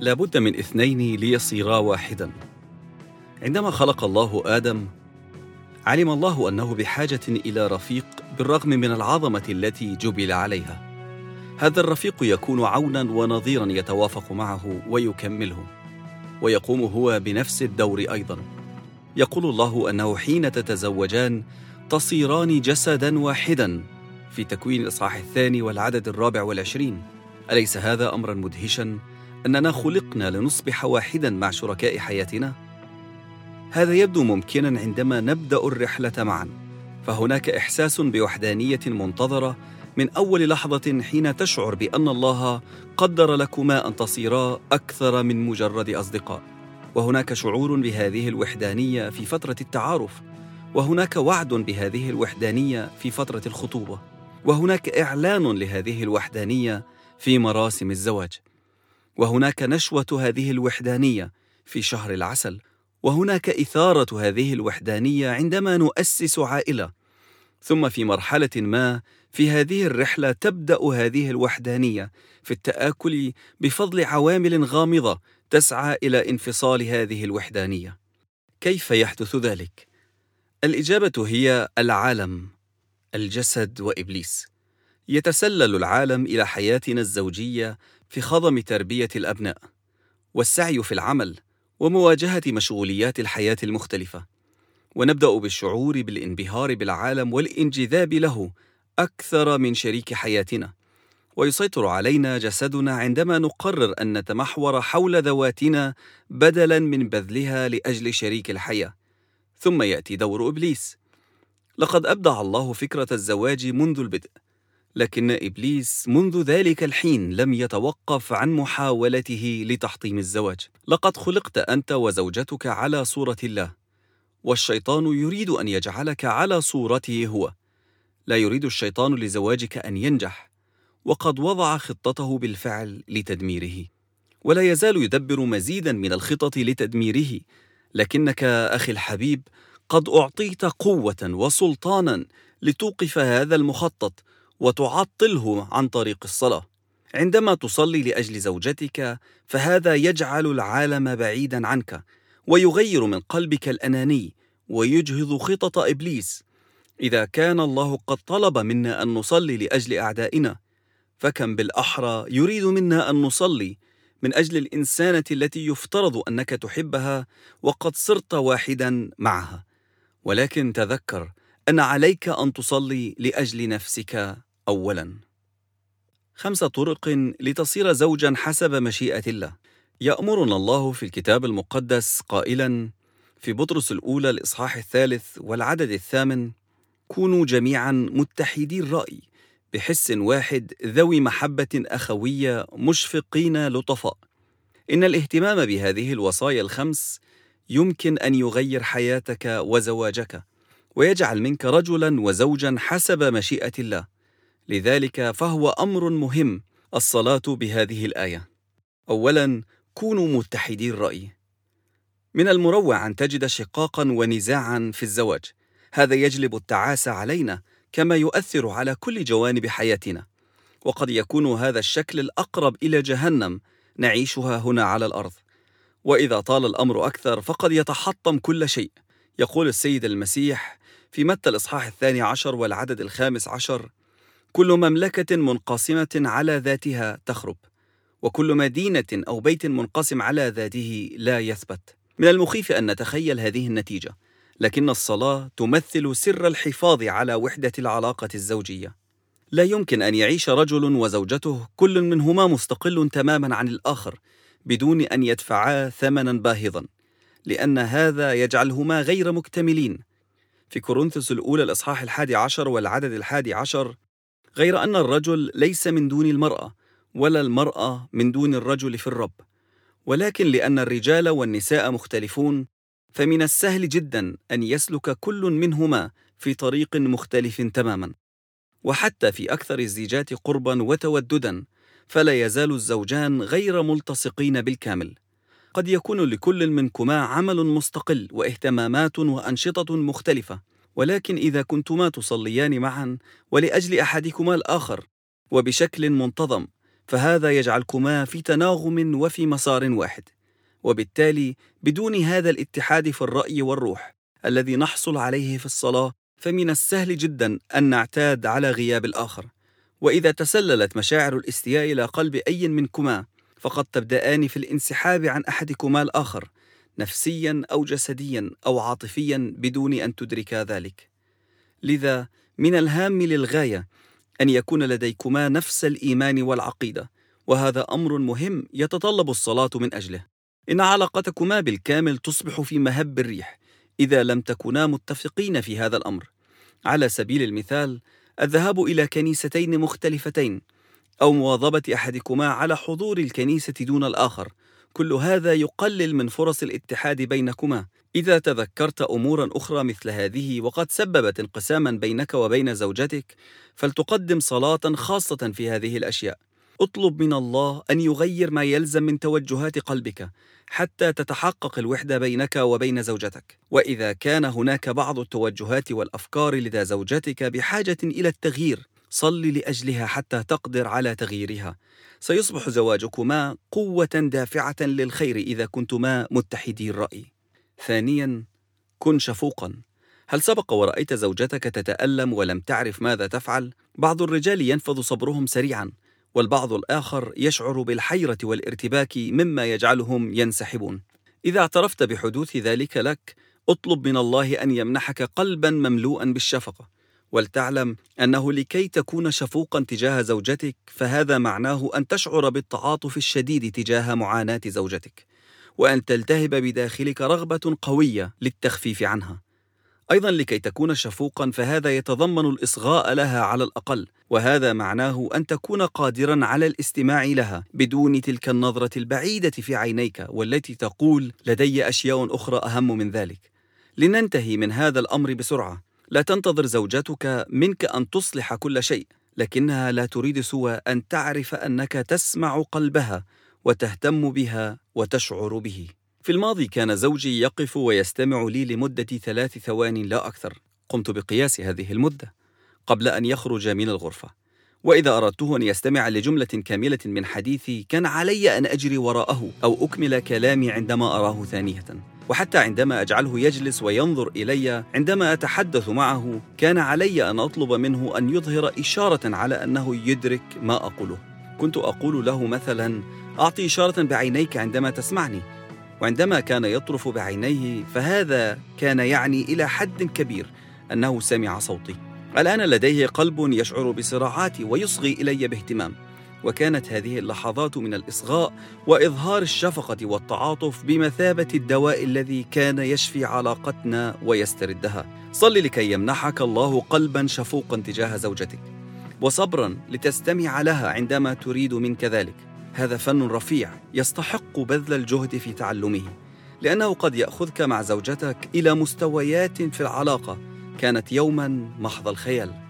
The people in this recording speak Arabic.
لابد من اثنين ليصيرا واحدا. عندما خلق الله آدم علم الله أنه بحاجة إلى رفيق بالرغم من العظمة التي جبل عليها. هذا الرفيق يكون عونا ونظيرا يتوافق معه ويكمله ويقوم هو بنفس الدور أيضا. يقول الله أنه حين تتزوجان تصيران جسدا واحدا في تكوين الإصحاح الثاني والعدد الرابع والعشرين. أليس هذا أمرا مدهشا؟ أننا خلقنا لنصبح واحدا مع شركاء حياتنا؟ هذا يبدو ممكنا عندما نبدأ الرحلة معا فهناك إحساس بوحدانية منتظرة من أول لحظة حين تشعر بأن الله قدر لكما أن تصيرا أكثر من مجرد أصدقاء. وهناك شعور بهذه الوحدانية في فترة التعارف وهناك وعد بهذه الوحدانية في فترة الخطوبة وهناك إعلان لهذه الوحدانية في مراسم الزواج. وهناك نشوة هذه الوحدانية في شهر العسل وهناك إثارة هذه الوحدانية عندما نؤسس عائلة. ثم في مرحلة ما في هذه الرحلة تبدأ هذه الوحدانية في التآكل بفضل عوامل غامضة تسعى إلى انفصال هذه الوحدانية. كيف يحدث ذلك؟ الإجابة هي العالم الجسد وإبليس. يتسلل العالم إلى حياتنا الزوجية في خضم تربية الأبناء والسعي في العمل ومواجهة مشغوليات الحياة المختلفة. ونبدأ بالشعور بالانبهار بالعالم والانجذاب له أكثر من شريك حياتنا. ويسيطر علينا جسدنا عندما نقرر أن نتمحور حول ذواتنا بدلا من بذلها لأجل شريك الحياة. ثم يأتي دور إبليس. لقد أبدع الله فكرة الزواج منذ البدء. لكن إبليس منذ ذلك الحين لم يتوقف عن محاولته لتحطيم الزواج. لقد خلقت أنت وزوجتك على صورة الله والشيطان يريد أن يجعلك على صورته هو. لا يريد الشيطان لزواجك أن ينجح وقد وضع خطته بالفعل لتدميره. ولا يزال يدبر مزيدا من الخطط لتدميره لكنك أخي الحبيب قد أعطيت قوة وسلطانا لتوقف هذا المخطط وتعطله عن طريق الصلاة. عندما تصلي لأجل زوجتك فهذا يجعل العالم بعيدا عنك ويغير من قلبك الأناني ويجهض خطط إبليس. إذا كان الله قد طلب منا أن نصلي لأجل أعدائنا فكم بالأحرى يريد منا أن نصلي من أجل الإنسانة التي يفترض أنك تحبها وقد صرت واحدا معها. ولكن تذكر أن عليك أن تصلي لأجل نفسك. اولا. خمس طرق لتصير زوجا حسب مشيئة الله. يأمرنا الله في الكتاب المقدس قائلا في بطرس الأولى الإصحاح الثالث والعدد الثامن كونوا جميعا متحدي الرأي بحس واحد ذوي محبة أخوية مشفقين لطفاء. إن الاهتمام بهذه الوصايا الخمس يمكن أن يغير حياتك وزواجك ويجعل منك رجلا وزوجا حسب مشيئة الله. لذلك فهو أمر مهم الصلاة بهذه الآية. اولا كونوا متحدي الرأي. من المروع أن تجد شقاقا ونزاعا في الزواج. هذا يجلب التعاسه علينا كما يؤثر على كل جوانب حياتنا. وقد يكون هذا الشكل الأقرب إلى جهنم نعيشها هنا على الأرض. وإذا طال الأمر أكثر فقد يتحطم كل شيء. يقول السيد المسيح في متى الإصحاح الثاني عشر والعدد الخامس عشر كل مملكة منقسمة على ذاتها تخرب وكل مدينة أو بيت منقسم على ذاته لا يثبت. من المخيف أن نتخيل هذه النتيجة لكن الصلاة تمثل سر الحفاظ على وحدة العلاقة الزوجية. لا يمكن أن يعيش رجل وزوجته كل منهما مستقل تماما عن الآخر بدون أن يدفعا ثمنا باهظا لأن هذا يجعلهما غير مكتملين. في كورنثوس الأولى الإصحاح الحادي عشر والعدد الحادي عشر غير أن الرجل ليس من دون المرأة ولا المرأة من دون الرجل في الرب. ولكن لأن الرجال والنساء مختلفون فمن السهل جدا أن يسلك كل منهما في طريق مختلف تماما. وحتى في أكثر الزيجات قربا وتوددا فلا يزال الزوجان غير ملتصقين بالكامل. قد يكون لكل منكما عمل مستقل واهتمامات وأنشطة مختلفة. ولكن إذا كنتما تصليان معا ولأجل أحدكما الآخر وبشكل منتظم فهذا يجعلكما في تناغم وفي مسار واحد وبالتالي بدون هذا الاتحاد في الرأي والروح الذي نحصل عليه في الصلاة فمن السهل جدا أن نعتاد على غياب الآخر. وإذا تسللت مشاعر الاستياء إلى قلب أي منكما فقد تبدأان في الانسحاب عن أحدكما الآخر نفسيا أو جسديا أو عاطفيا بدون أن تدركا ذلك. لذا من الهام للغاية أن يكون لديكما نفس الإيمان والعقيدة وهذا أمر مهم يتطلب الصلاة من أجله. إن علاقتكما بالكامل تصبح في مهب الريح إذا لم تكونا متفقين في هذا الأمر. على سبيل المثال الذهاب إلى كنيستين مختلفتين أو مواظبة أحدكما على حضور الكنيسة دون الآخر كل هذا يقلل من فرص الاتحاد بينكما. إذا تذكرت أمورا أخرى مثل هذه وقد سببت انقساما بينك وبين زوجتك فلتقدم صلاة خاصة في هذه الأشياء. اطلب من الله أن يغير ما يلزم من توجهات قلبك حتى تتحقق الوحدة بينك وبين زوجتك. وإذا كان هناك بعض التوجهات والأفكار لدى زوجتك بحاجة إلى التغيير صل لأجلها حتى تقدر على تغييرها. سيصبح زواجكما قوة دافعة للخير إذا كنتما متحدي الرأي. ثانيا كن شفوقا. هل سبق ورأيت زوجتك تتألم ولم تعرف ماذا تفعل؟ بعض الرجال ينفذ صبرهم سريعا والبعض الآخر يشعر بالحيرة والارتباك مما يجعلهم ينسحبون. إذا اعترفت بحدوث ذلك لك اطلب من الله أن يمنحك قلبا مملوءا بالشفقة. ولتعلم أنه لكي تكون شفوقا تجاه زوجتك فهذا معناه أن تشعر بالتعاطف الشديد تجاه معاناة زوجتك وأن تلتهب بداخلك رغبة قوية للتخفيف عنها. أيضا لكي تكون شفوقا فهذا يتضمن الإصغاء لها على الأقل وهذا معناه أن تكون قادرا على الاستماع لها بدون تلك النظرة البعيدة في عينيك والتي تقول لدي أشياء أخرى أهم من ذلك. لننتهي من هذا الأمر بسرعة. لا تنتظر زوجتك منك أن تصلح كل شيء لكنها لا تريد سوى أن تعرف أنك تسمع قلبها وتهتم بها وتشعر به. في الماضي كان زوجي يقف ويستمع لي لمدة ثلاث ثوان لا أكثر. قمت بقياس هذه المدة قبل أن يخرج من الغرفة. وإذا أردته أن يستمع لجملة كاملة من حديثي كان علي أن أجري وراءه أو أكمل كلامي عندما أراه ثانية. وحتى عندما أجعله يجلس وينظر إلي عندما أتحدث معه كان علي أن أطلب منه أن يظهر إشارة على أنه يدرك ما أقوله. كنت أقول له مثلا أعطي إشارة بعينيك عندما تسمعني. وعندما كان يطرف بعينيه فهذا كان يعني إلى حد كبير أنه سمع صوتي. الآن لديه قلب يشعر بصراعاتي ويصغي إلي باهتمام. وكانت هذه اللحظات من الإصغاء وإظهار الشفقة والتعاطف بمثابة الدواء الذي كان يشفي علاقتنا ويستردها. صل لكي يمنحك الله قلبا شفوقا تجاه زوجتك. وصبرا لتستمع لها عندما تريد منك ذلك. هذا فن رفيع يستحق بذل الجهد في تعلمه لأنه قد يأخذك مع زوجتك إلى مستويات في العلاقة كانت يوما محض الخيال.